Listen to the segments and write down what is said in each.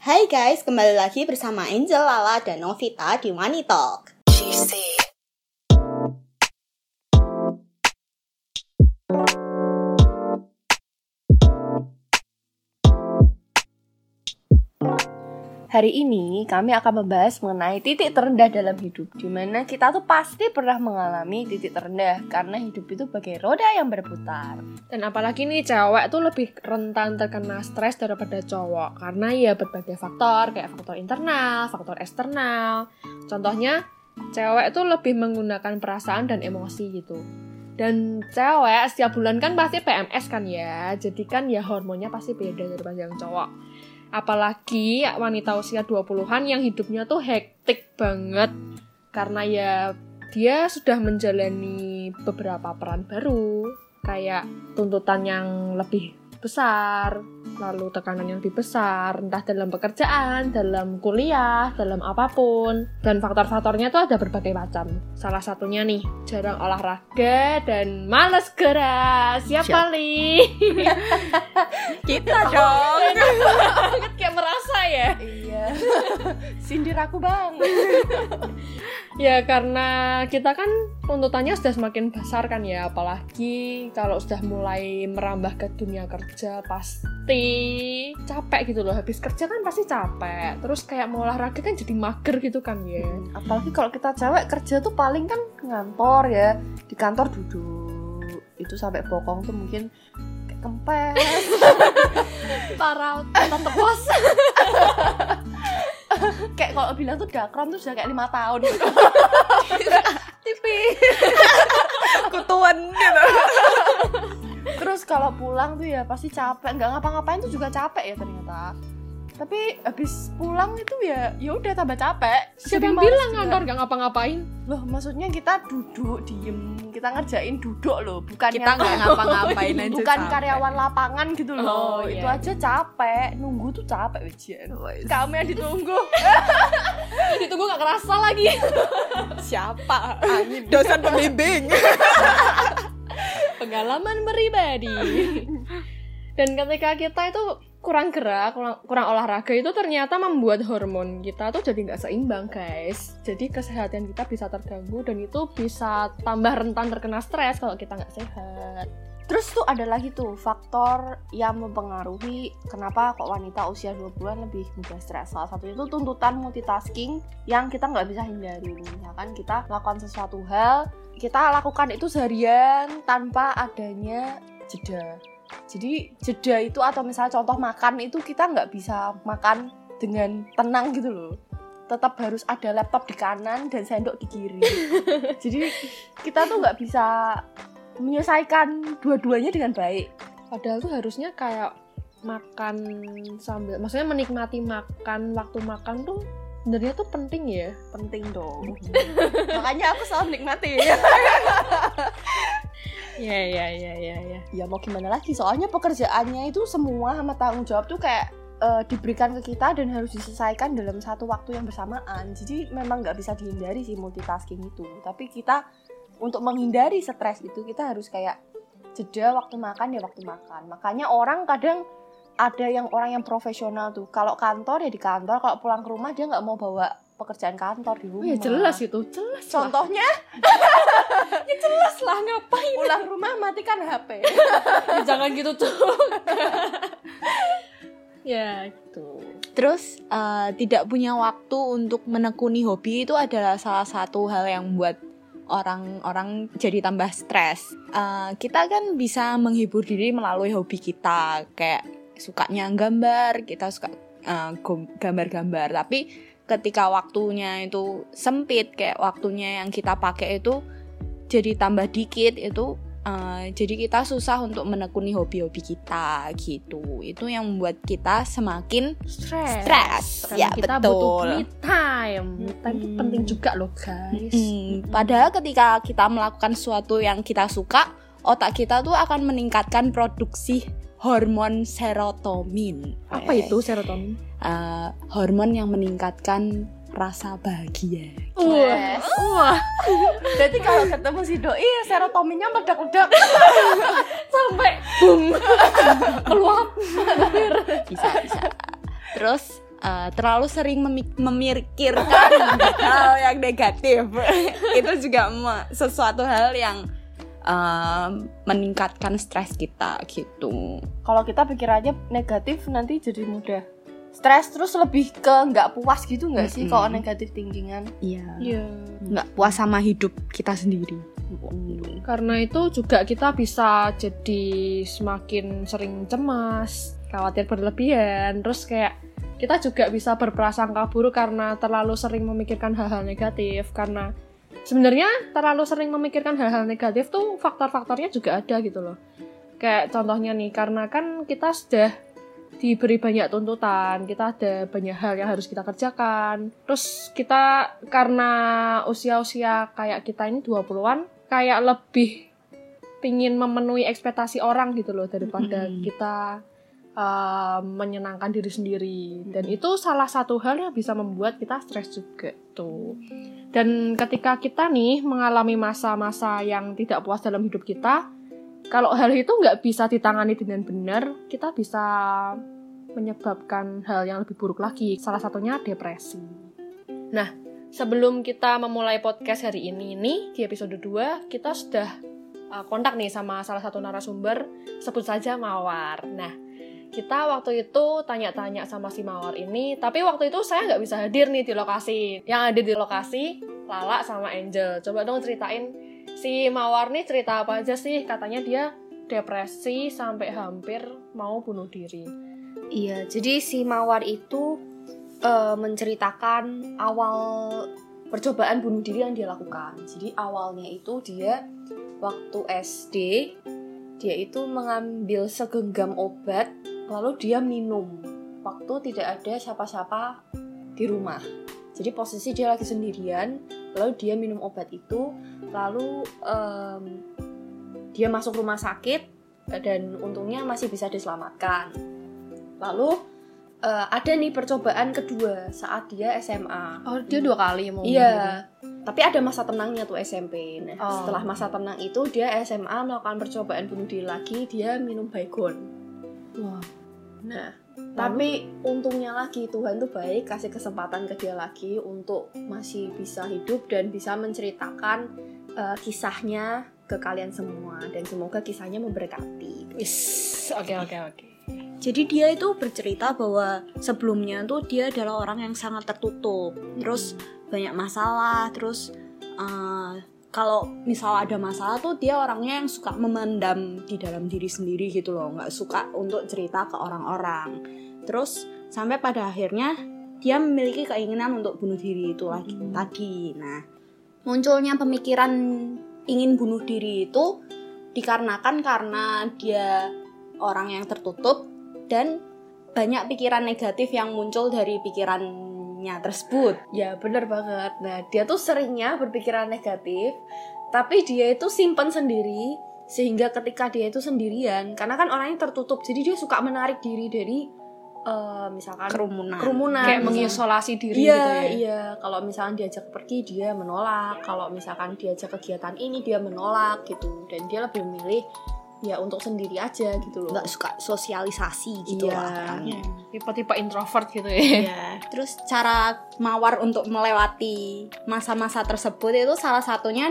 Hai guys, kembali lagi bersama Angel, Lala, dan Novita di Money Talk. Hari ini kami akan membahas mengenai titik terendah dalam hidup Di mana kita tuh pasti pernah mengalami titik terendah Karena hidup itu bagai roda yang berputar. Dan apalagi nih cewek tuh lebih rentan terkena stres daripada cowok Karena ya berbagai faktor kayak faktor internal, faktor eksternal. Contohnya cewek tuh lebih menggunakan perasaan dan emosi gitu. Dan cewek setiap bulan kan pasti PMS kan ya Jadi kan ya hormonnya pasti beda daripada yang cowok Apalagi wanita usia 20-an yang hidupnya tuh hektik banget. Karena ya dia sudah menjalani beberapa peran baru. Kayak tuntutan yang lebih besar Lalu tekanan yang lebih besar Entah dalam pekerjaan, dalam kuliah, dalam apa pun. Dan faktor-faktornya tuh ada berbagai macam. Salah satunya nih, jarang olahraga dan males gerak. Siapa Siap. nih? Kita dong. banget kayak merasa ya. Iya. Sindir aku bang ya karena kita kan tuntutannya sudah semakin besar kan ya apalagi kalau sudah mulai merambah ke dunia kerja pasti capek gitu loh. Habis kerja kan pasti capek. Terus kayak mau olahraga kan jadi mager gitu kan ya. Apalagi kalau kita cewek kerja tuh paling kan ngantor ya. Di kantor duduk. Itu sampai bokong tuh mungkin kayak kempes. Para tante pos Kayak kalau bilang tuh dakron tuh sudah kayak lima tahun Tipis Kutuan gitu. Terus kalau pulang tuh ya pasti capek, nggak ngapa-ngapain tuh juga capek ya ternyata. Tapi habis pulang itu ya ya udah tambah capek. siapa yang bilang ngantor gak ngapa-ngapain Loh, maksudnya kita duduk diem, kita ngerjain duduk loh, bukan Kita nggak ngapa-ngapain aja bukan capek. karyawan lapangan gitu loh. Oh, Itu iya. aja capek, nunggu tuh capek Wijian. Kami yang ditunggu. ditunggu gak kerasa lagi Siapa? Angin. Dosen pembimbing. pengalaman pribadi. Dan ketika kita itu kurang gerak, kurang, kurang olahraga itu ternyata membuat hormon kita tuh jadi nggak seimbang, guys. Jadi kesehatan kita bisa terganggu dan itu bisa tambah rentan terkena stres kalau kita nggak sehat. Terus tuh ada lagi tuh faktor yang mempengaruhi kenapa kok wanita usia 20-an lebih mudah stres. Salah satunya itu tuntutan multitasking yang kita nggak bisa hindari. Misalkan kita melakukan sesuatu hal, kita lakukan itu seharian tanpa adanya jeda. Jadi jeda itu atau misalnya contoh makan itu kita nggak bisa makan dengan tenang gitu loh. Tetap harus ada laptop di kanan dan sendok di kiri. Jadi kita tuh nggak bisa menyelesaikan dua-duanya dengan baik. Padahal tuh harusnya kayak makan sambil, maksudnya menikmati makan waktu makan tuh sebenarnya tuh penting ya. Penting dong. Makanya aku selalu menikmati. Iya iya iya iya. Ya. ya mau gimana lagi? Soalnya pekerjaannya itu semua sama tanggung jawab tuh kayak eh, diberikan ke kita dan harus diselesaikan dalam satu waktu yang bersamaan. Jadi memang nggak bisa dihindari sih multitasking itu. Tapi kita untuk menghindari stres itu kita harus kayak jeda waktu makan ya waktu makan. Makanya orang kadang ada yang orang yang profesional tuh. Kalau kantor ya di kantor, kalau pulang ke rumah dia nggak mau bawa pekerjaan kantor di Oh rumah. ya jelas itu, jelas. Contohnya jelas lah ngapain? pulang rumah matikan HP. Ya, jangan gitu tuh. ya gitu. Terus eh, tidak punya waktu untuk menekuni hobi itu adalah salah satu hal yang membuat orang-orang jadi tambah stres. Eh, kita kan bisa menghibur diri melalui hobi kita, kayak sukanya gambar, kita suka gom- gambar-gambar. Tapi ketika waktunya itu sempit, kayak waktunya yang kita pakai itu jadi tambah dikit itu. eh, jadi kita susah untuk menekuni hobi-hobi kita gitu. Itu yang membuat kita semakin Stres. Stres. Karena Ya, kita betul. butuh me time. Me time itu Mm. penting juga loh, guys. Mm, padahal ketika kita melakukan sesuatu yang kita suka, otak kita tuh akan meningkatkan produksi hormon serotonin. Apa itu serotonin? eh, hormon yang meningkatkan rasa bahagia. Wah. Wah, Berarti kalau ketemu si doi serotoninnya meledak-ledak. sampai boom. Keluar. Bisa bisa. Terus uh, terlalu sering memi- memikirkan hal yang negatif itu juga sesuatu hal yang uh, meningkatkan stres kita gitu. Kalau kita pikirannya negatif nanti jadi mudah stres terus lebih ke nggak puas gitu nggak sih Mm-mm. kalau negatif thinkingan Iya. Iya. Nggak puas sama hidup kita sendiri. Karena itu juga kita bisa jadi semakin sering cemas, khawatir berlebihan, terus kayak kita juga bisa berprasangka buruk karena terlalu sering memikirkan hal-hal negatif karena sebenarnya terlalu sering memikirkan hal-hal negatif tuh faktor-faktornya juga ada gitu loh. Kayak contohnya nih, karena kan kita sudah diberi banyak tuntutan, kita ada banyak hal yang harus kita kerjakan. Terus kita karena usia-usia kayak kita ini 20-an kayak lebih pingin memenuhi ekspektasi orang gitu loh daripada Mm-mm. kita uh, menyenangkan diri sendiri dan itu salah satu hal yang bisa membuat kita stres juga tuh dan ketika kita nih mengalami masa-masa yang tidak puas dalam hidup kita kalau hal itu nggak bisa ditangani dengan benar kita bisa menyebabkan hal yang lebih buruk lagi. Salah satunya depresi. Nah sebelum kita memulai podcast hari ini nih di episode 2 kita sudah uh, kontak nih sama salah satu narasumber. Sebut saja Mawar. Nah, kita waktu itu tanya-tanya sama si Mawar ini, tapi waktu itu saya nggak bisa hadir nih di lokasi. Yang ada di lokasi Lala sama Angel. Coba dong ceritain si Mawar nih cerita apa aja sih? Katanya dia depresi sampai hampir mau bunuh diri. Iya, jadi si Mawar itu eh, menceritakan awal percobaan bunuh diri yang dia lakukan. Jadi awalnya itu dia waktu SD dia itu mengambil segenggam obat lalu dia minum waktu tidak ada siapa-siapa di rumah. Jadi posisi dia lagi sendirian, lalu dia minum obat itu, lalu em, dia masuk rumah sakit dan untungnya masih bisa diselamatkan. Lalu eh, ada nih percobaan kedua saat dia SMA. Oh, dia dua kali mau Iya. Tapi ada masa tenangnya tuh SMP. Nah, Oh. setelah masa tenang itu dia SMA melakukan percobaan bunuh diri lagi, dia minum baygon. Wah. Nah, tapi untungnya lagi Tuhan tuh baik kasih kesempatan ke dia lagi untuk masih bisa hidup dan bisa menceritakan eh, kisahnya ke kalian semua dan semoga kisahnya memberkati. Wis, oke oke oke. Jadi dia itu bercerita bahwa sebelumnya tuh dia adalah orang yang sangat tertutup, terus banyak masalah, terus uh, kalau misal ada masalah tuh dia orangnya yang suka memendam di dalam diri sendiri gitu loh, nggak suka untuk cerita ke orang-orang. Terus sampai pada akhirnya dia memiliki keinginan untuk bunuh diri itu lagi Hmm. tadi. Nah, munculnya pemikiran ingin bunuh diri itu dikarenakan karena dia orang yang tertutup dan banyak pikiran negatif yang muncul dari tersebut. Ya bener banget. Nah dia tuh seringnya berpikiran negatif, tapi dia itu simpen sendiri sehingga ketika dia itu sendirian, karena kan orangnya tertutup, jadi dia suka menarik diri dari eh, misalkan Kerumunan. kerumunan, Kayak misalkan. mengisolasi diri Iya, gitu ya. iya. Kalau misalnya diajak pergi dia menolak. Kalau misalkan diajak kegiatan ini dia menolak gitu. Dan dia lebih memilih ya untuk sendiri aja gitu loh. nggak suka sosialisasi gitu Iya. lah orangnya. Tipe-tipe introvert gitu ya. Iya. Terus cara mawar untuk melewati masa-masa tersebut itu salah satunya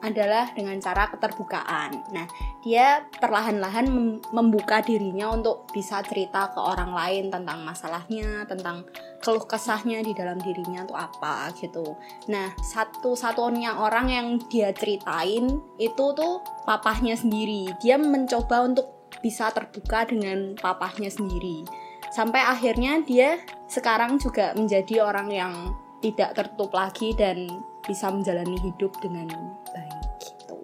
adalah dengan cara keterbukaan. Nah, dia perlahan-lahan mem- membuka dirinya untuk bisa cerita ke orang lain tentang masalahnya, tentang keluh kesahnya di dalam dirinya tuh apa gitu. Nah, satu-satunya orang yang dia ceritain itu tuh papahnya sendiri. Dia mencoba untuk bisa terbuka dengan papahnya sendiri. Sampai akhirnya dia sekarang juga menjadi orang yang tidak tertutup lagi dan bisa menjalani hidup dengan baik gitu.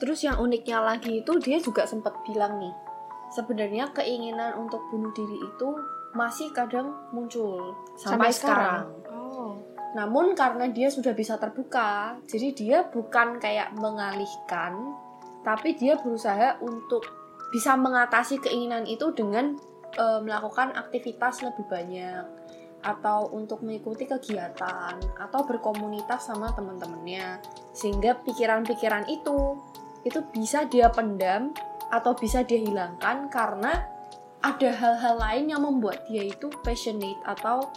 Terus yang uniknya lagi itu dia juga sempat bilang nih, sebenarnya keinginan untuk bunuh diri itu masih kadang muncul sampai, Sampai sekarang. sekarang. Oh. Namun karena dia sudah bisa terbuka, jadi dia bukan kayak mengalihkan, tapi dia berusaha untuk bisa mengatasi keinginan itu dengan eh, melakukan aktivitas lebih banyak atau untuk mengikuti kegiatan atau berkomunitas sama teman-temannya sehingga pikiran-pikiran itu itu bisa dia pendam atau bisa dia hilangkan karena ada hal-hal lain yang membuat dia itu passionate atau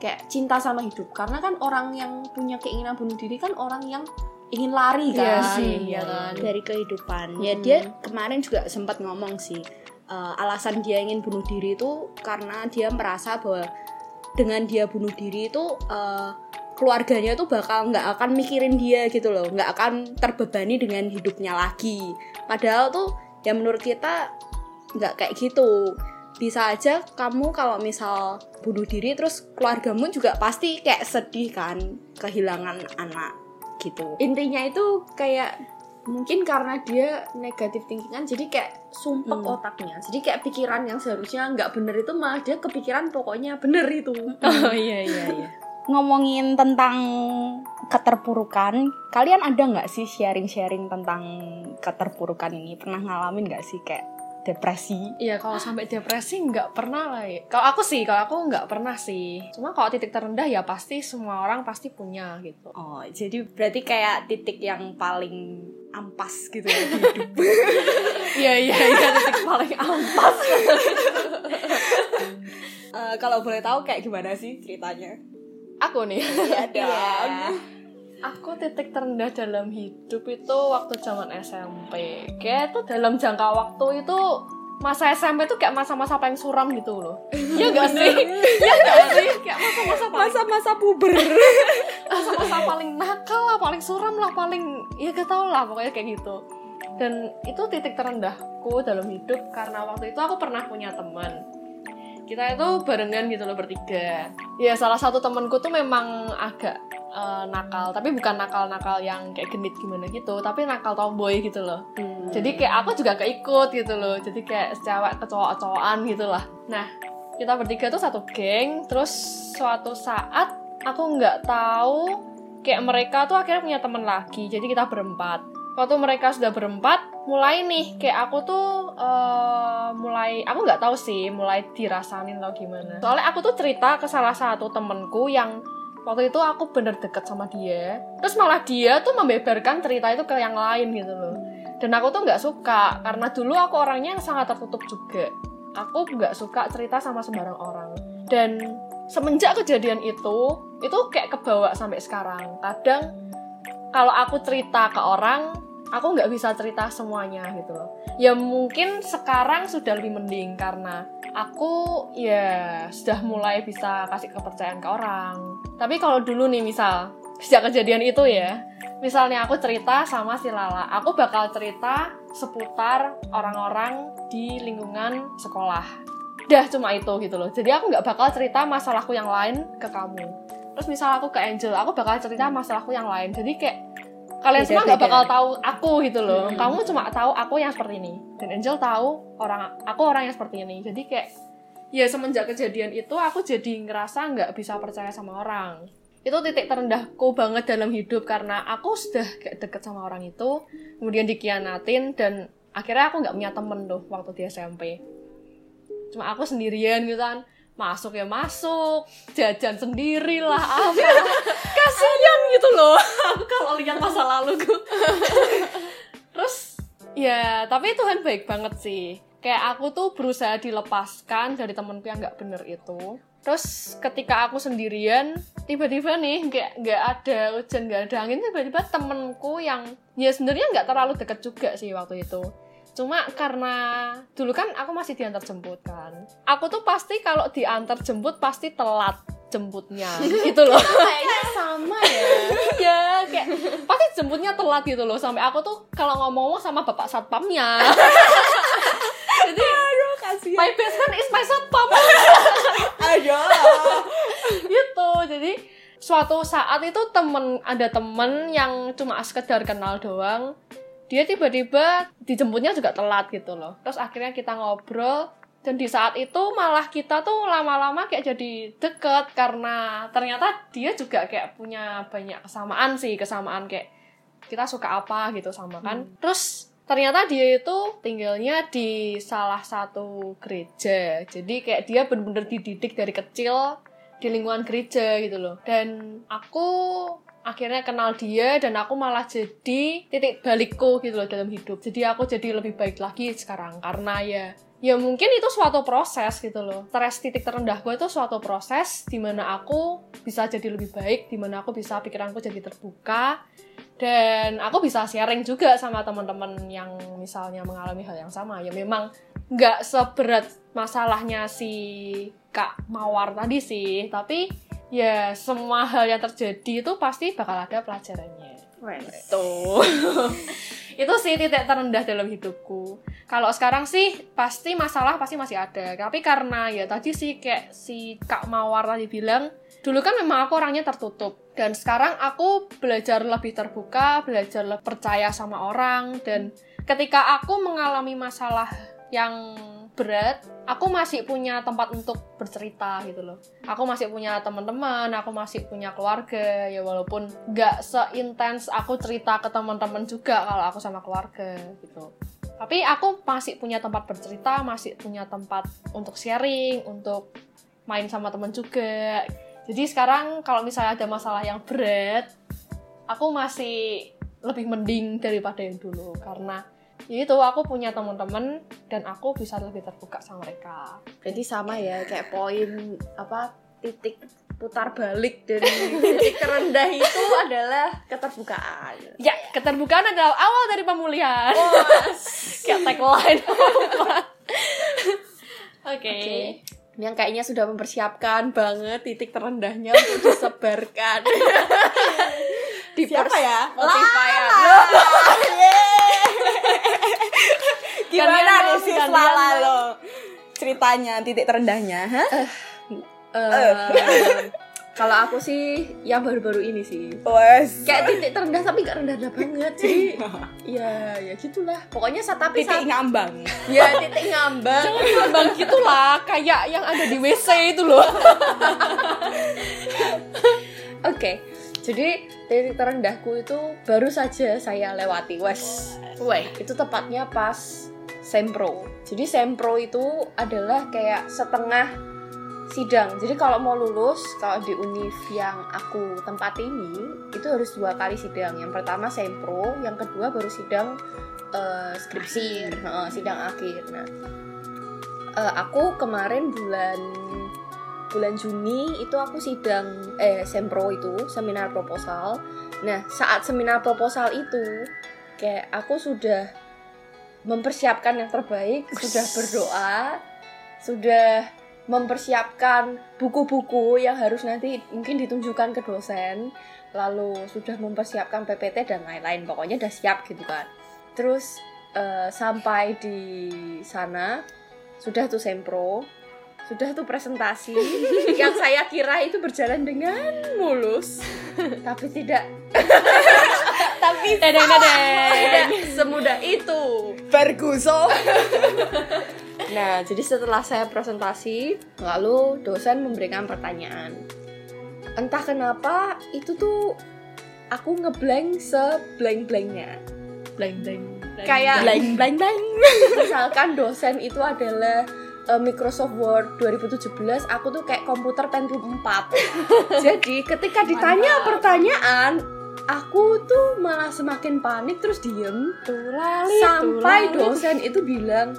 kayak cinta sama hidup karena kan orang yang punya keinginan bunuh diri kan orang yang ingin lari Iya kan sih, ya kan dari kehidupan. Ya Hmm. dia kemarin juga sempat ngomong sih eh, alasan dia ingin bunuh diri itu karena dia merasa bahwa dengan dia bunuh diri itu eh, keluarganya tuh bakal nggak akan mikirin dia gitu loh, nggak akan terbebani dengan hidupnya lagi. Padahal tuh ya menurut kita nggak kayak gitu. Bisa aja kamu kalau misal bunuh diri terus keluargamu juga pasti kayak sedih kan kehilangan anak gitu. intinya itu kayak mungkin karena dia negatif thinkingan jadi kayak sumpek Hmm. otaknya jadi kayak pikiran yang seharusnya nggak bener itu malah dia kepikiran pokoknya bener itu Oh iya iya iya. ngomongin tentang keterpurukan, kalian ada nggak sih sharing-sharing tentang keterpurukan ini? Pernah ngalamin nggak sih kayak depresi? Iya kalau sampai depresi nggak pernah lah ya. Kalau aku sih, kalau aku nggak pernah sih. Cuma kalau titik terendah ya pasti semua orang pasti punya gitu. Oh, jadi berarti kayak titik yang paling ampas gitu ya hidup. Iya iya iya titik paling ampas. Eh, kalau boleh tahu kayak gimana sih ceritanya? Aku nih. Ada. Aku titik terendah dalam hidup itu waktu zaman SMP. Kayak itu dalam jangka waktu itu masa SMP tuh kayak masa-masa paling suram gitu loh. Iya gak sih? Iya gak sih? Kayak masa-masa paling Masa-masa puber. masa-masa paling nakal lah, paling suram lah, paling ya gak tau lah pokoknya kayak gitu. Dan itu titik terendahku dalam hidup karena waktu itu aku pernah punya teman. Kita itu barengan gitu loh bertiga. Ya salah satu temanku tuh memang agak eh, nakal, tapi bukan nakal-nakal yang kayak genit gimana gitu, tapi nakal tomboy gitu loh. Jadi kayak aku juga keikut gitu loh. Jadi kayak cewek kecowok-cowokan gitu lah. Nah, kita bertiga tuh satu geng. Terus suatu saat aku nggak tahu kayak mereka tuh akhirnya punya temen lagi. Jadi kita berempat. Waktu mereka sudah berempat, mulai nih kayak aku tuh eh, mulai aku nggak tahu sih, mulai dirasain atau gimana. Soalnya aku tuh cerita ke salah satu temenku yang waktu itu aku bener deket sama dia. Terus malah dia tuh membeberkan cerita itu ke yang lain gitu loh. Dan aku tuh nggak suka karena dulu aku orangnya yang sangat tertutup juga. Aku nggak suka cerita sama sembarang orang. Dan semenjak kejadian itu itu kayak kebawa sampai sekarang. Kadang kalau aku cerita ke orang aku nggak bisa cerita semuanya gitu loh ya mungkin sekarang sudah lebih mending karena aku ya sudah mulai bisa kasih kepercayaan ke orang tapi kalau dulu nih misal sejak kejadian itu ya misalnya aku cerita sama si Lala, aku bakal cerita seputar orang-orang di lingkungan sekolah. Dah cuma itu gitu loh. Jadi aku nggak bakal cerita masalahku yang lain ke kamu. Terus misal aku ke Angel, aku bakal cerita masalahku yang lain. Jadi kayak kalian semua nggak bakal tahu aku gitu loh. Hmm. Kamu cuma tahu aku yang seperti ini. Dan Angel tahu orang aku orang yang seperti ini. Jadi kayak ya semenjak kejadian itu aku jadi ngerasa nggak bisa percaya sama orang itu titik terendahku banget dalam hidup karena aku sudah kayak deket sama orang itu kemudian dikianatin dan akhirnya aku nggak punya temen tuh waktu di SMP cuma aku sendirian gitu kan masuk ya masuk. Jajan sendiri lah apa? Kasihan gitu loh. Aku kalau lihat masa laluku terus ya tapi Tuhan baik banget sih. Kayak aku tuh berusaha dilepaskan dari temenku yang nggak bener itu. Terus ketika aku sendirian tiba-tiba nih kayak nggak ada hujan nggak ada angin tiba-tiba temenku yang ya sebenarnya nggak terlalu deket juga sih waktu itu cuma karena dulu kan aku masih diantar jemput kan. Aku tuh pasti kalau diantar jemput pasti telat jemputnya gitu loh. Kayaknya sama ya. Iya kayak pasti jemputnya telat gitu loh. Sampai aku tuh kalau ngomong-ngomong sama bapak satpamnya. Jadi Kasihan. my best friend is my satpam. Ayo. gitu. Jadi suatu saat itu temen ada temen yang cuma sekedar kenal doang dia tiba-tiba dijemputnya juga telat gitu loh. Terus akhirnya kita ngobrol dan di saat itu malah kita tuh lama-lama kayak jadi deket karena ternyata dia juga kayak punya banyak kesamaan sih kesamaan kayak kita suka apa gitu sama kan. Terus ternyata dia itu tinggalnya di salah satu gereja. Jadi kayak dia bener-bener dididik dari kecil di lingkungan gereja gitu loh. Dan aku akhirnya kenal dia dan aku malah jadi titik balikku gitu loh dalam hidup. Jadi aku jadi lebih baik lagi sekarang karena ya ya mungkin itu suatu proses gitu loh. Stres titik terendahku itu suatu proses di mana aku bisa jadi lebih baik di mana aku bisa pikiranku jadi terbuka dan aku bisa sharing juga sama teman-teman yang misalnya mengalami hal yang sama. Ya memang nggak seberat masalahnya si kak mawar tadi sih tapi ya semua hal yang terjadi itu pasti bakal ada pelajarannya Tuh. itu sih titik terendah dalam hidupku. Kalau sekarang sih pasti masalah pasti masih ada. Tapi karena ya tadi sih kayak si Kak Mawar tadi bilang, dulu kan memang aku orangnya tertutup. Dan sekarang aku belajar lebih terbuka, belajar lebih percaya sama orang dan ketika aku mengalami masalah yang berat, aku masih punya tempat untuk bercerita gitu loh. Aku masih punya teman-teman, aku masih punya keluarga ya walaupun nggak seintens aku cerita ke teman-teman juga kalau aku sama keluarga gitu. Tapi aku masih punya tempat bercerita, masih punya tempat untuk sharing, untuk main sama teman juga. Jadi sekarang kalau misalnya ada masalah yang berat, aku masih lebih mending daripada yang dulu karena ya itu aku punya teman-teman dan aku bisa lebih terbuka sama mereka Jadi sama ya kayak poin apa titik putar balik dari titik terendah itu adalah keterbukaan. ya keterbukaan adalah awal dari pemulihan kayak tagline oke Oke. Yang kayaknya sudah mempersiapkan banget titik terendahnya untuk disebarkan. Di Siapa ya? Gimana nih dong, si gantian Lala lo? Ceritanya titik terendahnya, hah? Eh, kalau aku sih yang baru-baru ini sih. Wes. Kayak titik terendah tapi gak rendah-rendah banget. Jadi ya ya gitulah. Pokoknya saat tapi titik saat, ngambang. ya titik ngambang. jangan ngambang gitulah kayak yang ada di WC itu loh Oke. Jadi titik terendahku itu baru saja saya lewati wes. Weh, Itu tepatnya pas sempro. Jadi sempro itu adalah kayak setengah sidang. Jadi kalau mau lulus, kalau di univ yang aku tempat ini itu harus dua kali sidang. Yang pertama sempro, yang kedua baru sidang eh, skripsi, Heeh, sidang akhir. Nah, eh, aku kemarin bulan bulan Juni itu aku sidang eh sempro itu seminar proposal. Nah, saat seminar proposal itu kayak aku sudah mempersiapkan yang terbaik, sudah berdoa, sudah mempersiapkan buku-buku yang harus nanti mungkin ditunjukkan ke dosen, lalu sudah mempersiapkan PPT dan lain-lain. Pokoknya udah siap gitu kan. Terus eh, sampai di sana sudah tuh sempro, sudah tuh presentasi yang saya kira itu berjalan dengan mulus, tapi tidak Tapi dedeng dedeng semudah itu. Ferguson. Nah, jadi setelah saya presentasi, lalu dosen memberikan pertanyaan. Entah kenapa itu tuh aku ngeblank seblank-blanknya. blank blank Kayak- Blank blank blank. Misalkan dosen itu adalah eh, Microsoft Word 2017, aku tuh kayak komputer Pentium 4. Jadi ketika ditanya Mantap. pertanyaan, aku tuh malah semakin panik terus diem. Tulali sampai tulali. dosen itu bilang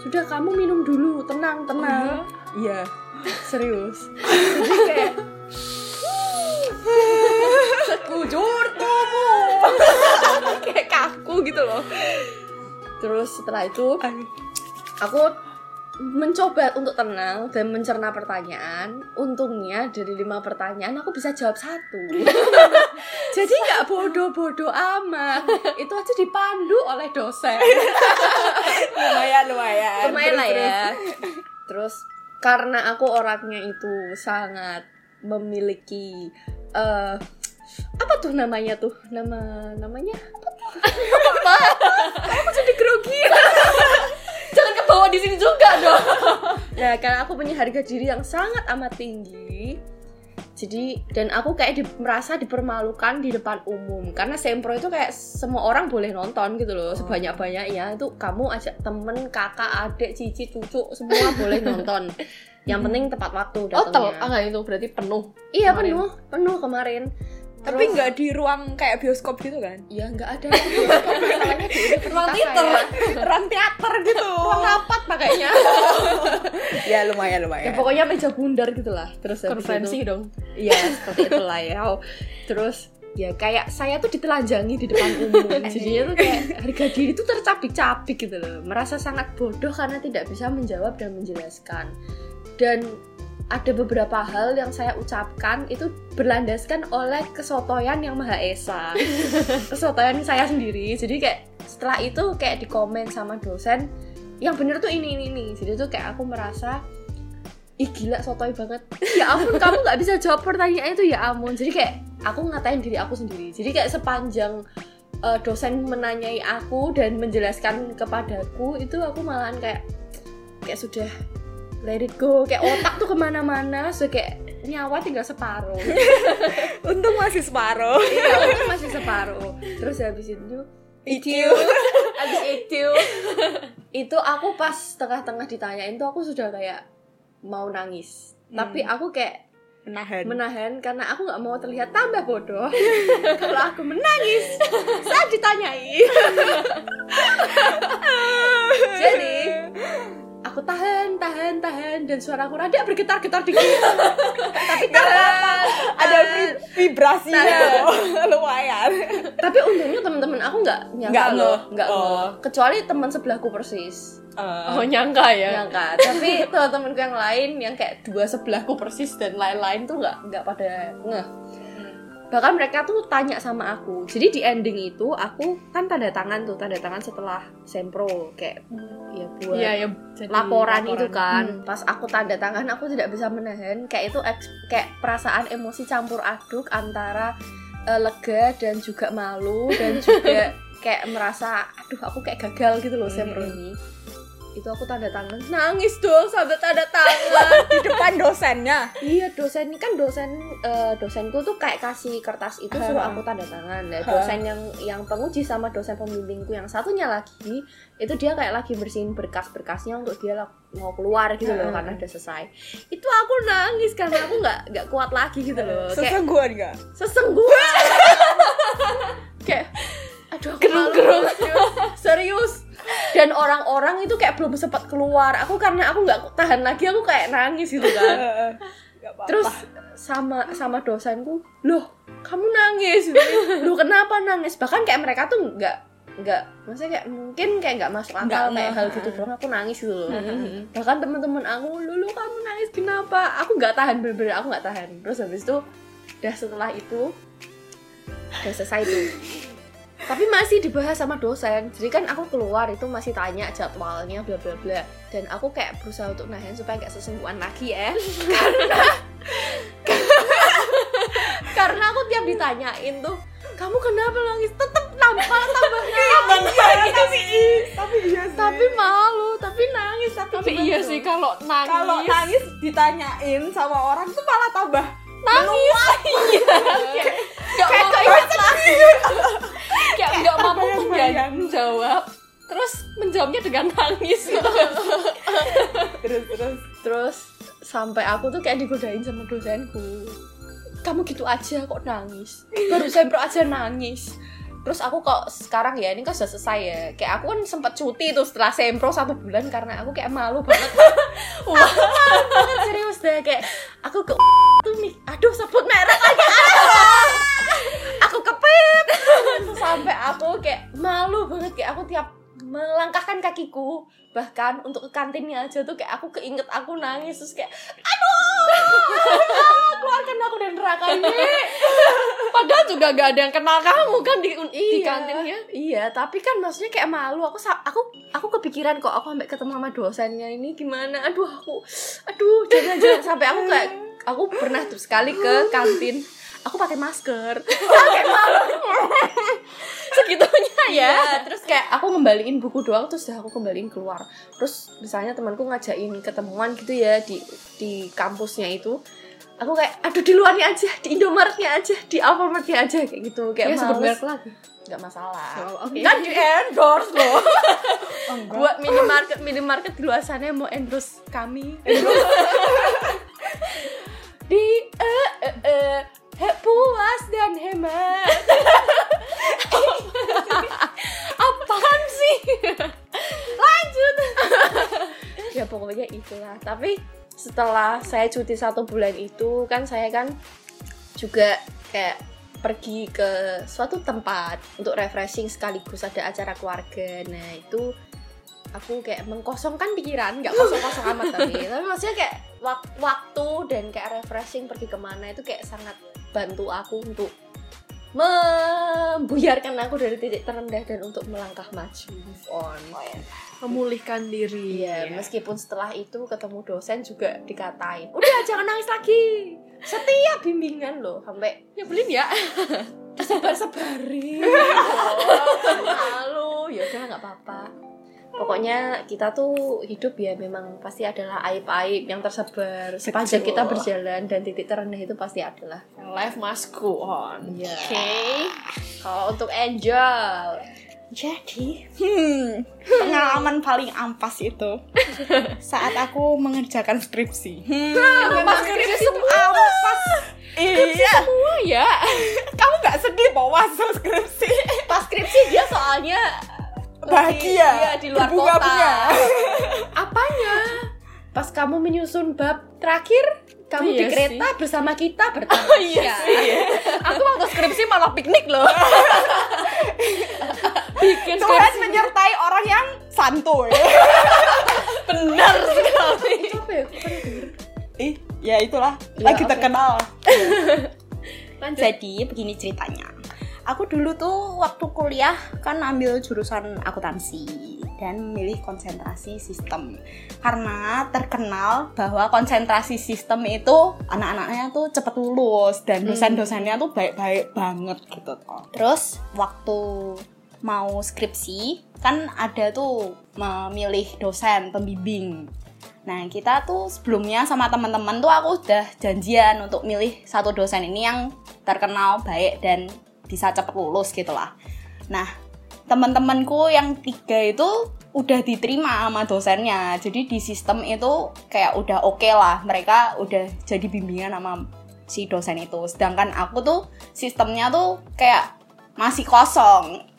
sudah kamu minum dulu. Tenang tenang. Iya? Serius. Jadi kayak sekujur tubuh. Kayak kaku gitu loh. Terus setelah itu aku mencoba untuk tenang dan mencerna pertanyaan. Untungnya dari lima pertanyaan aku bisa jawab satu. Jadi nggak bodoh-bodoh amat. Itu aja dipandu oleh dosen. Lumayan lumayan. lumayan lah ya. terus. Karena aku orangnya itu sangat memiliki eh apa tuh namanya tuh? Nama namanya apa tuh? Apa? Aku jadi grogi bawah di sini juga dong. Nah, karena aku punya harga diri yang sangat amat tinggi. Jadi dan aku kayak di- merasa dipermalukan di depan umum. Karena sempro itu kayak semua orang boleh nonton gitu loh sebanyak banyaknya itu kamu ajak temen kakak adik cici cucu semua boleh nonton. Yang penting tepat waktu oh tel datangnya. ah itu berarti penuh iya kemarin. penuh penuh kemarin Tapi nggak di ruang kayak bioskop gitu kan? ya nggak ada masalahnya di Ruang teater, ruang teater gitu. ruang rapat pakainya ya lumayan ya lumayan. pokoknya meja bundar gitulah terus habis konferensi dong Iya seperti itulah ya. Terus ya kayak saya tuh ditelanjangi di depan umum. Jadinya tuh kayak harga diri tuh tercabik-cabik gitu loh. Merasa sangat bodoh karena tidak bisa menjawab dan menjelaskan. Dan ada beberapa hal yang saya ucapkan itu berlandaskan oleh kesotoyan yang maha esa. kesotoyan saya sendiri. Jadi kayak setelah itu kayak di komen sama dosen yang bener tuh ini ini ini. Jadi tuh kayak aku merasa ih gila sotoy banget ya ampun kamu nggak bisa jawab pertanyaan itu ya ampun jadi kayak aku ngatain diri aku sendiri jadi kayak sepanjang uh, dosen menanyai aku dan menjelaskan kepadaku itu aku malahan kayak kayak sudah let it go. Kayak otak tuh ke mana-mana so kayak nyawa tinggal separuh. Untung masih separuh. iya itu masih separuh. Terus habis itu IQ. habis itu itu aku pas tengah-tengah ditanyain tuh aku sudah kayak mau nangis. Tapi aku kayak Menahan. menahan karena aku nggak mau terlihat tambah bodoh. Kalau aku menangis saat ditanyai. Jadi aku tahan tahan tahan dan suaraku rada bergetar-getar dikit. Tapi tahan ada vi- vibrasinya. Tahan. lumayan. tapi untungnya teman-teman aku nggak nyangka Nggak loh nggak Oh. kecuali teman sebelahku persis. Eh, nyangka ya? Nyangka. Tapi teman-temanku yang lain yang kayak dua sebelahku persis dan lain-lain tuh nggak nggak pada ngeh bahkan mereka tuh tanya sama aku. Jadi di ending itu aku kan tanda tangan tuh tanda tangan setelah sempro kayak ya buat iya ya jadi laporan, itu kan. Hmm. pas aku tanda tangan aku tidak bisa menahan. Kayak itu kayak perasaan emosi campur aduk antara eh, lega dan juga malu dan juga kayak merasa aduh aku kayak gagal gitu loh sempro Hmm. ini itu aku tanda tangan. Nangis dong sampai tanda tangan. Di depan dosennya. iya dosen ini kan dosen eh, dosenku tuh kayak kasih kertas itu suruh aku tanda tangan. Nah, dosen yang yang penguji sama dosen pembimbingku yang satunya lagi itu dia kayak lagi bersihin berkas-berkasnya untuk dia mau keluar gitu loh karena udah selesai. Itu aku nangis karena aku nggak nggak kuat lagi gitu loh. Kayak Sesengguhan enggak? sesengguhan kayak aduh Gerung-gerung. banget, serius. Dan orang-orang itu kayak belum sempat keluar. Aku karena aku nggak tahan lagi aku kayak nangis gitu kan. Terus sama sama dosenku loh kamu nangis? Loh kenapa nangis? Bahkan kayak mereka tuh nggak nggak maksudnya kayak mungkin kayak nggak masuk akal Nggak kayak hal gitu doang aku nangis gitu loh. Mhm. bahkan teman-teman aku lulu kamu nangis kenapa? Aku nggak tahan bener-bener aku nggak tahan. Terus habis itu udah setelah itu udah selesai tuh tapi masih dibahas sama dosen. Jadi kan aku keluar itu masih tanya jadwalnya bla bla bla. Dan aku kayak berusaha untuk nahan supaya nggak sesengguhan lagi ya. Karena karena aku tiap ditanyain tuh kamu kenapa nangis? Tetep nampak tambah nangis tapi tapi iya. Sih. tapi malu tapi nangis tapi, tapi iya sih kalau nangis kalau nangis ditanyain sama orang tuh malah tambah nangis. Nggak mau kayak nggak mampu menjawab. terus menjawabnya dengan nangis. Gitu terus terus. Terus sampai aku tuh kayak digodain sama dosenku. Kamu gitu aja kok nangis. Baru sempro aja nangis terus aku kok sekarang ya ini kan sudah selesai ya. Kayak aku kan sempat cuti tuh setelah sempro satu bulan karena aku kayak malu banget. Wah, malu banget serius deh. Kayak aku ke tuh nih aduh sebut merek lagi. Aku kepit. Sampai aku kayak malu banget. Kayak aku tiap melangkahkan kakiku bahkan untuk ke kantinnya aja tuh kayak aku keinget aku nangis terus kayak aduh keluarkan aku dari neraka ini. Padahal juga gak ada yang kenal kamu kan di, di Iya. kantinnya. iya tapi kan maksudnya kayak malu. Aku aku aku kepikiran kok aku sampai ketemu sama dosennya ini gimana. Aduh aku aduh jangan jangan. Sampai aku kayak aku pernah tuh sekali ke kantin aku pakai masker. Pakai segitunya ya. Terus kayak aku ngembaliin buku doang terus udah aku kembaliin keluar. Terus misalnya temanku ngajakin ketemuan gitu ya di di kampusnya itu aku kayak aduh di luarnya aja di Indomaretnya aja di Alfamartnya aja kayak gitu. Kayak Kayak sebut merek lagi. Nggak masalah. Oh, oke. kan di endorse loh. Oh, buat minimarket minimarket di luar sana mau endorse kami. Di eh eh he- puas dan hemat. Apaan sih? Lanjut. Ya pokoknya itulah. Tapi setelah saya cuti satu bulan itu kan saya kan juga kayak pergi ke suatu tempat untuk refreshing sekaligus ada acara keluarga. Nah itu aku kayak mengkosongkan pikiran. Nggak kosong-kosong amat tapi. Tapi maksudnya kayak waktu dan kayak refreshing pergi ke mana itu kayak sangat bantu aku untuk membuyarkan aku dari titik terendah dan untuk melangkah maju move on Memulihkan diri. Iya, meskipun setelah itu ketemu dosen juga dikatain, udah jangan nangis lagi. Setiap bimbingan loh, sampai Nyebelin ya. sebar-sebarin. Lalu, ya udah nggak apa-apa. Pokoknya kita tuh hidup ya memang pasti adalah aib-aib yang tersebar sepanjang kita berjalan dan titik terendah itu pasti adalah. Life must go on. Iya. Oke. Kalau untuk Angel, Jadi, hmm, pengalaman paling ampas itu saat aku mengerjakan skripsi. Hmm, Ampas skripsi semua. ampas. Iya, oh ya, kamu nggak sedih masuk skripsi? pas skripsi dia soalnya Bahagia, Iya, di luar berbunga-bunga. kota. Apanya? Pas kamu menyusun bab terakhir, kamu Iya di sih. kereta bersama kita bertamasya. Iya sih. Aku waktu skripsi malah piknik loh. Bikin Tuhan skripsi. menyertai orang yang santuy. Benar sekali. Ya? Ih, ya itulah. Ya, Lagi oke. terkenal. Lanjut. Jadi begini ceritanya. Aku dulu tuh waktu kuliah kan ambil jurusan akuntansi dan milih konsentrasi sistem. Karena terkenal bahwa konsentrasi sistem itu anak-anaknya tuh cepet lulus dan dosen-dosennya tuh baik-baik banget gitu toh. Terus waktu mau skripsi kan ada tuh memilih dosen pembimbing. Nah, kita tuh sebelumnya sama teman-teman tuh aku udah janjian untuk milih satu dosen ini yang terkenal baik dan bisa cepet lulus gitu lah. Nah, teman-temanku yang tiga itu udah diterima sama dosennya. Jadi di sistem itu kayak udah oke lah. Mereka udah jadi bimbingan sama si dosen itu. Sedangkan aku tuh sistemnya tuh kayak masih kosong.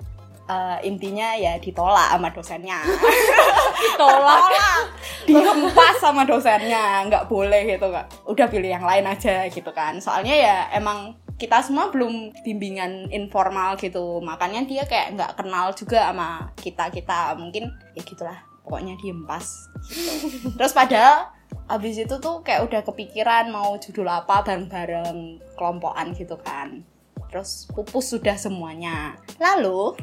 Eh, intinya ya ditolak sama dosennya ditolak dihempas sama dosennya nggak boleh gitu kak udah pilih yang lain aja gitu kan soalnya ya emang kita semua belum bimbingan informal gitu makanya dia kayak nggak kenal juga sama kita kita mungkin ya gitulah pokoknya dihempas gitu. terus padahal abis itu tuh kayak udah kepikiran mau judul apa bareng-bareng kelompokan gitu kan terus pupus sudah semuanya lalu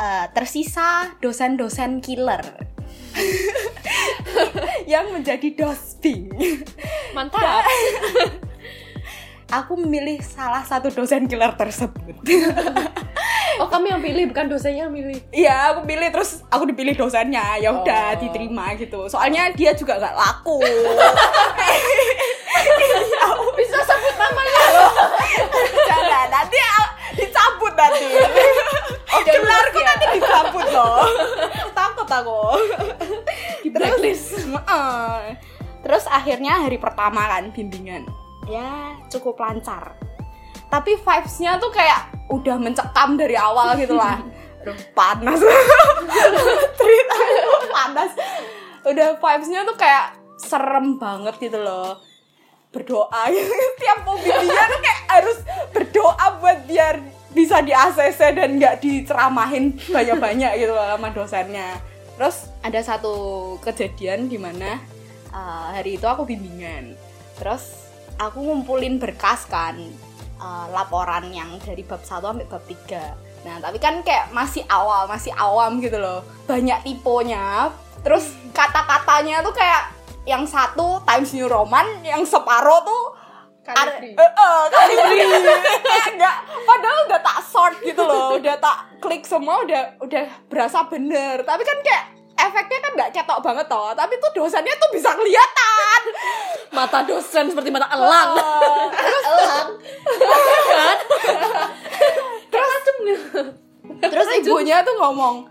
eh, tersisa dosen-dosen killer yang menjadi dosping. Mantap. Aku memilih salah satu dosen killer tersebut. Oh, kami yang pilih bukan dosennya yang milih. Iya, aku pilih terus aku dipilih dosennya. Ya udah Oh. diterima gitu. Soalnya dia juga nggak laku. Bisa sebut namanya. Jangan, nanti dicabut nanti. Oh, gelarku ya. nanti dicabut loh. Takut aku. Di blacklist. Terus akhirnya hari pertama kan bimbingan. Ya, cukup lancar. Tapi vibes-nya tuh kayak udah mencekam dari awal gitu lah. Aduh, panas. Ceritanya panas. Udah vibes-nya tuh kayak serem banget gitu loh. Berdoa gitu. Tiap mau tuh kayak harus berdoa buat biar bisa di ACC dan nggak diceramahin banyak-banyak gitu loh sama dosennya. Terus ada satu kejadian di mana uh, hari itu aku bimbingan. Terus aku ngumpulin berkas kan uh, laporan yang dari bab 1 sampai bab 3. Nah, tapi kan kayak masih awal, masih awam gitu loh. Banyak tipenya. Terus kata-katanya tuh kayak yang satu Times New Roman, yang separuh tuh Kalibri. kalibri. Kayak enggak padahal udah tak sort gitu loh udah tak klik semua udah udah berasa bener tapi kan kayak efeknya kan nggak cetok banget toh tapi tuh dosennya tuh bisa kelihatan. Mata dosen seperti mata elang. terus elang. terus ibunya tuh ngomong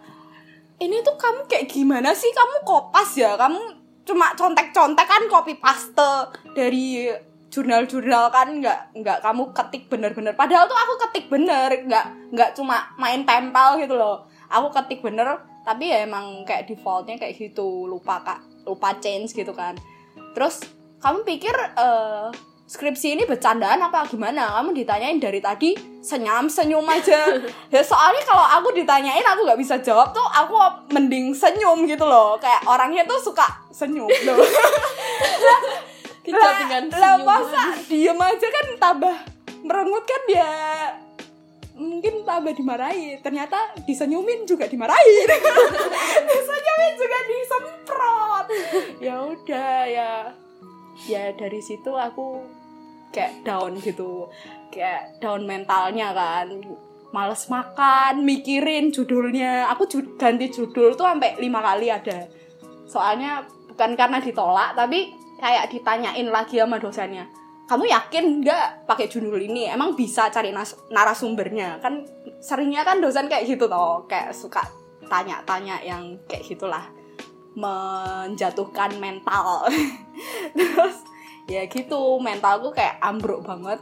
ini tuh kamu kayak gimana sih? Kamu kopas ya? Kamu cuma contek-contek kan copy paste dari jurnal-jurnal kan nggak nggak kamu ketik bener-bener. Padahal tuh aku ketik bener nggak nggak cuma main tempel gitu loh aku ketik bener tapi ya emang kayak defaultnya kayak gitu. Lupa kak. Lupa change gitu kan. Terus kamu pikir eh, skripsi ini bercandaan apa gimana? Kamu ditanyain dari tadi senyum senyum aja. Ya soalnya kalau aku ditanyain aku nggak bisa jawab tuh aku mending senyum gitu loh. Kayak orangnya tuh suka senyum loh. Kita lah, dengan lah senyum. masa diem aja kan tambah merengut kan dia mungkin tambah dimarahi. Ternyata disenyumin juga dimarahi. Disenyumin juga disemprot. Ya udah ya. Ya dari situ aku kayak down gitu. Kayak down mentalnya kan. Males makan mikirin judulnya. Aku ju- ganti judul tuh sampai lima kali ada. Soalnya bukan karena ditolak tapi kayak ditanyain lagi sama dosennya kamu yakin nggak pakai judul ini? Emang bisa cari narasumbernya? Kan seringnya kan dosen kayak gitu toh kayak suka tanya-tanya yang kayak gitulah menjatuhkan mental. Terus ya gitu mentalku kayak ambruk banget.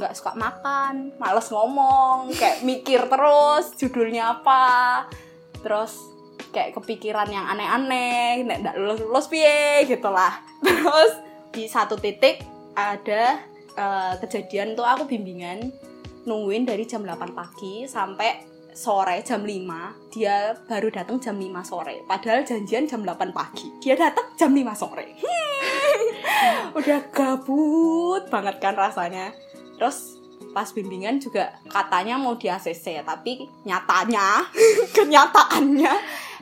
Nggak suka makan males ngomong kayak mikir terus judulnya apa. Terus kayak kepikiran yang aneh-aneh ndak lulus lulus piye gitulah. Terus di satu titik ada eh, kejadian tuh aku bimbingan nungguin dari jam 8 pagi sampai sore jam 5 dia baru datang jam 5 sore padahal janjian jam 8 pagi. Dia datang jam 5 sore. Udah gabut banget kan rasanya. Terus pas bimbingan juga katanya mau di ACC tapi nyatanya kenyataannya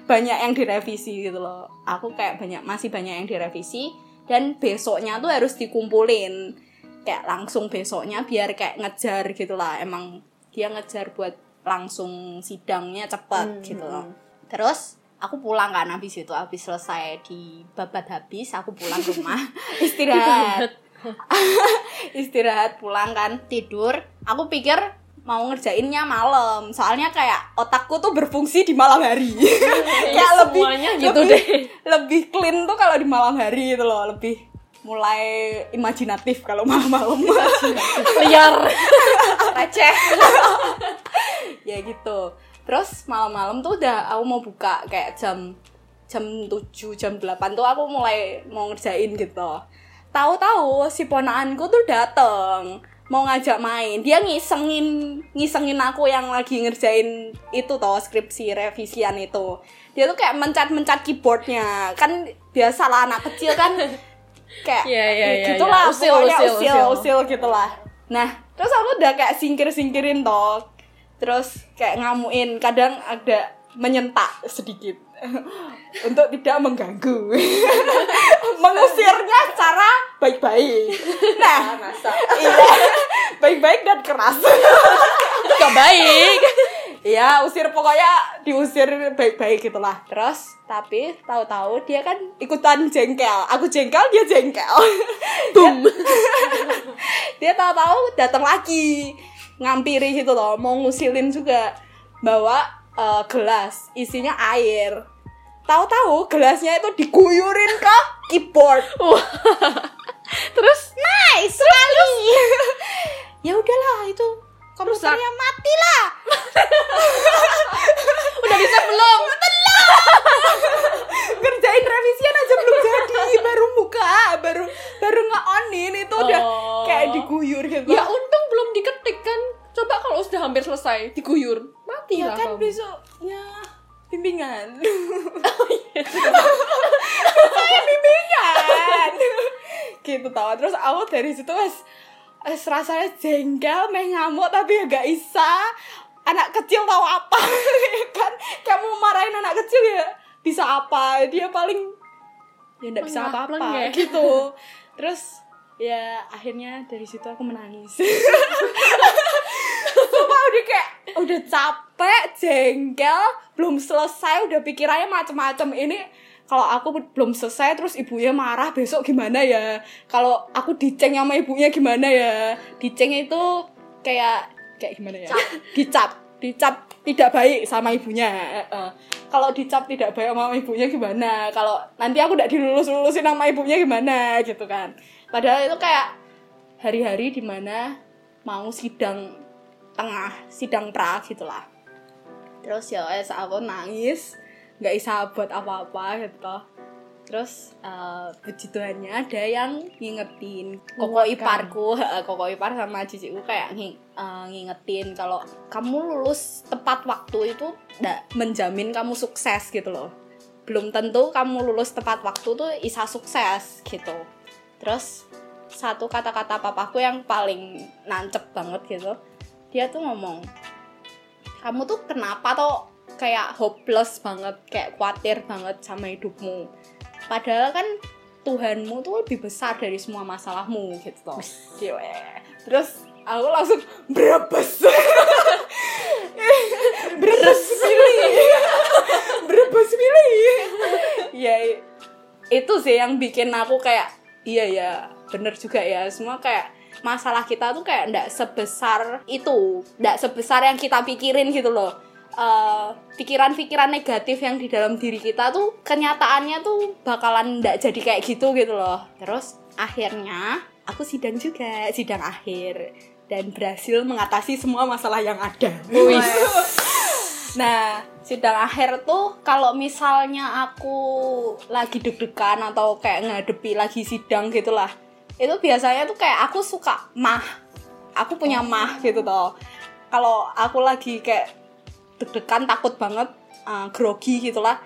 banyak yang direvisi gitu loh. Aku kayak banyak masih banyak yang direvisi dan besoknya tuh harus dikumpulin. Kayak langsung besoknya biar kayak ngejar gitu lah. Emang dia ngejar buat langsung sidangnya cepet Hmm, gitu hmm, loh. Terus aku pulang kan habis itu habis selesai di babat habis aku pulang rumah. Istirahat. Istirahat pulang kan tidur. Aku pikir mau ngerjainnya malam. Soalnya kayak otakku tuh berfungsi di malam hari. Kayak lebih semuanya gitu lebih, deh. lebih clean tuh kalau di malam hari gitu loh. Lebih mulai imajinatif kalau malam-malam. Liar. Receh. Ya gitu. Terus malam-malam tuh udah aku mau buka kayak jam jam 7 jam 8 tuh aku mulai mau ngerjain gitu. Tahu-tahu si ponaanku tuh dateng mau ngajak main. Dia ngisengin ngisengin aku yang lagi ngerjain itu toh skripsi revisian itu. Dia tuh kayak mencat-mencat keyboardnya. Kan biasa lah anak kecil kan kayak Iya, iya, ya iya, gitulah iya. Usil, pokoknya usil, usil, usil. usil gitulah. Nah terus aku udah kayak singkir-singkirin toh. Terus kayak ngamuin kadang ada menyentak sedikit untuk tidak mengganggu. Mengusirnya secara baik-baik. Nah iya. Baik-baik dan keras. Gak baik. Ya usir pokoknya diusir baik-baik gitulah. Terus tapi tahu-tahu dia kan ikutan jengkel. Aku jengkel dia jengkel. Boom. Dia tahu-tahu datang lagi. Ngampiri gitu loh mau ngusilin juga. Bawa eh, gelas isinya air. Tahu-tahu gelasnya itu diguyurin ke keyboard. Terus? Nice sekali ya udahlah itu komputernya mati lah udah bisa belum? Ngerjain revisian aja belum jadi. Baru buka baru baru nge-onin itu udah Oh. kayak diguyur gitu. Ya untung belum diketik kan. Coba kalau sudah hampir selesai diguyur ya besoknya bimbingan. Saya bimbingan. Gitu tau. Terus aku dari situ wes wes rasanya jengkel meh ngamuk tapi agak isa anak kecil tahu apa ya kan? Kamu marahin anak kecil ya bisa apa? Dia paling ya nggak bisa apa-apa ya. gitu. Terus ya akhirnya dari situ aku menangis Sumpah udah kayak udah capek, jengkel, belum selesai, udah pikirannya macem-macem. Ini kalau aku belum selesai terus ibunya marah besok gimana ya? Kalau aku diceng sama ibunya gimana ya? Diceng itu kayak kayak gimana ya? Dicap. Dicap. Tidak baik sama ibunya kalau dicap tidak baik sama ibunya gimana? Kalau nanti aku tidak dilulus lulusin sama ibunya gimana? Gitu kan. Padahal itu kayak hari-hari di mana mau sidang tengah sidang pra gitulah. Terus ya wes aku nangis nggak bisa buat apa-apa gitu. Terus eh, puji Tuhannya ada yang ngingetin koko iparku eh, koko ipar sama ciciku kayak ngi- eh, ngingetin kalau kamu lulus tepat waktu itu ndak menjamin kamu sukses gitu loh. Belum tentu kamu lulus tepat waktu tuh bisa sukses gitu. Terus satu kata-kata papaku yang paling nancep banget gitu dia tuh ngomong kamu tuh kenapa tuh kayak hopeless banget kayak khawatir banget sama hidupmu? Padahal kan Tuhanmu tuh lebih besar dari semua masalahmu gitu. Gile. terus aku langsung milih berebes milih ya itu sih yang bikin aku kayak iya ya bener juga ya. Semua kayak masalah kita tuh kayak ndak sebesar itu ndak sebesar yang kita pikirin gitu loh. Eh, pikiran-pikiran negatif yang di dalam diri kita tuh kenyataannya tuh bakalan ndak jadi kayak gitu gitu loh. Terus akhirnya aku sidang juga sidang akhir. Dan berhasil mengatasi semua masalah yang ada. Nah, sidang akhir tuh kalau misalnya aku lagi deg-degan atau kayak ngadepi lagi sidang gitulah. Itu biasanya tuh kayak aku suka mah. Aku punya mah gitu toh. Kalau aku lagi kayak deg-degan takut banget eh, grogi gitulah.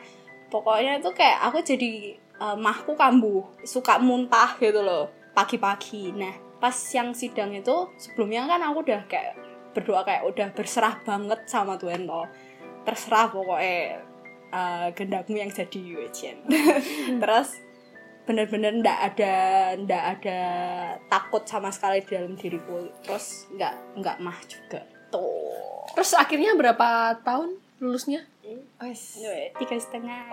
Pokoknya itu kayak aku jadi eh, mahku kambuh, suka muntah gitu loh pagi-pagi. Nah, pas yang sidang itu sebelumnya kan aku udah kayak berdoa kayak udah berserah banget sama Tuhan toh terserah pokoknya uh, gendakmu yang jadi Wejen terus bener-bener ndak ada ndak ada takut sama sekali di dalam diriku terus nggak nggak mah juga tuh Terus akhirnya berapa tahun lulusnya? tiga setengah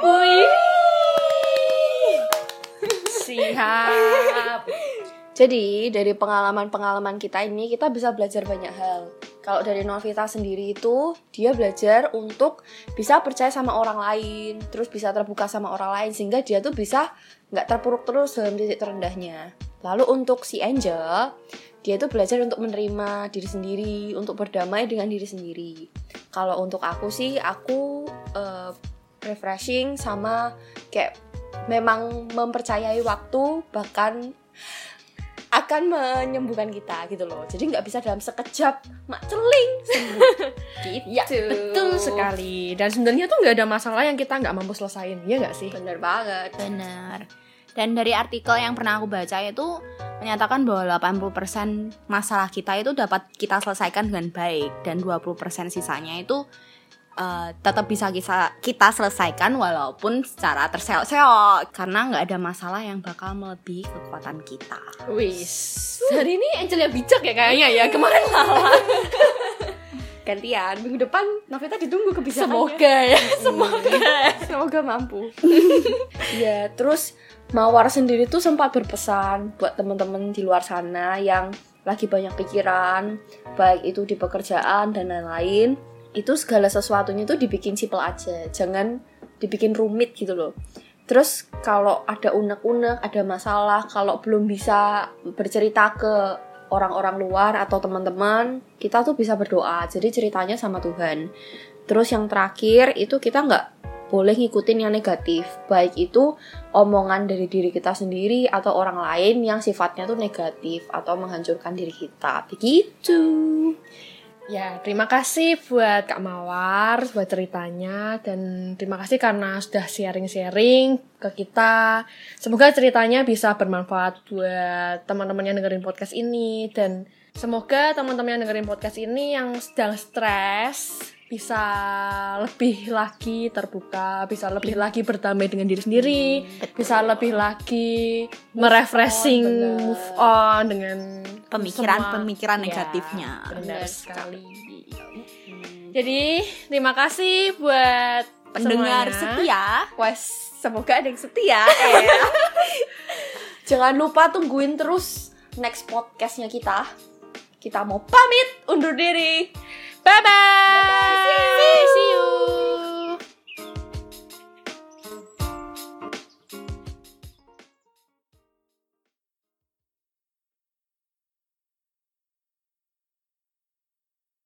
Siap. Jadi dari pengalaman-pengalaman kita ini kita bisa belajar banyak hal. Kalau dari Novita sendiri itu dia belajar untuk bisa percaya sama orang lain, terus bisa terbuka sama orang lain sehingga dia tuh bisa nggak terpuruk terus dalam titik terendahnya. Lalu untuk si Angel, dia itu belajar untuk menerima diri sendiri, untuk berdamai dengan diri sendiri. Kalau untuk aku sih, aku eh, refreshing sama kayak memang mempercayai waktu bahkan akan menyembuhkan kita gitu loh. Jadi nggak bisa dalam sekejap mak celing gitu. Ya, betul sekali. Dan sebenarnya tuh nggak ada masalah yang kita nggak mampu selesain, ya nggak sih? bener banget. Benar dan dari artikel yang pernah aku baca itu menyatakan bahwa 80% masalah kita itu dapat kita selesaikan dengan baik dan 20% sisanya itu eh, tetap bisa kita, kita selesaikan walaupun secara terseok-seok karena nggak ada masalah yang bakal melebihi kekuatan kita. Wis. Hari ini Angelia bijak ya kayaknya ya. Kemarin lawan. gantian minggu depan Novita ditunggu kebijakannya Semoga ya. semoga semoga mampu ya terus Mawar sendiri tuh sempat berpesan buat teman-teman di luar sana yang lagi banyak pikiran baik itu di pekerjaan dan lain-lain itu segala sesuatunya tuh dibikin simple aja jangan dibikin rumit gitu loh. Terus kalau ada unek-unek ada masalah kalau belum bisa bercerita ke orang-orang luar atau teman-teman kita tuh bisa berdoa. Jadi ceritanya sama Tuhan. Terus yang terakhir itu kita nggak boleh ngikutin yang negatif. Baik itu omongan dari diri kita sendiri atau orang lain yang sifatnya tuh negatif atau menghancurkan diri kita. Begitu Ya, terima kasih buat Kak Mawar buat ceritanya dan terima kasih karena sudah sharing-sharing ke kita. Semoga ceritanya bisa bermanfaat buat teman-teman yang dengerin podcast ini dan semoga teman-teman yang dengerin podcast ini yang sedang stres bisa lebih lagi terbuka, bisa lebih lagi berdamai dengan diri sendiri, bisa lebih lagi merefreshing, move on dengan Pemikiran-pemikiran semua- negatifnya. Ya, benar Benar sekali. Jadi terima kasih buat Pendengar semuanya. setia, wes semoga ada yang setia. Jangan lupa tungguin terus next podcastnya kita. Kita mau pamit undur diri 拜拜，See you，See you。You.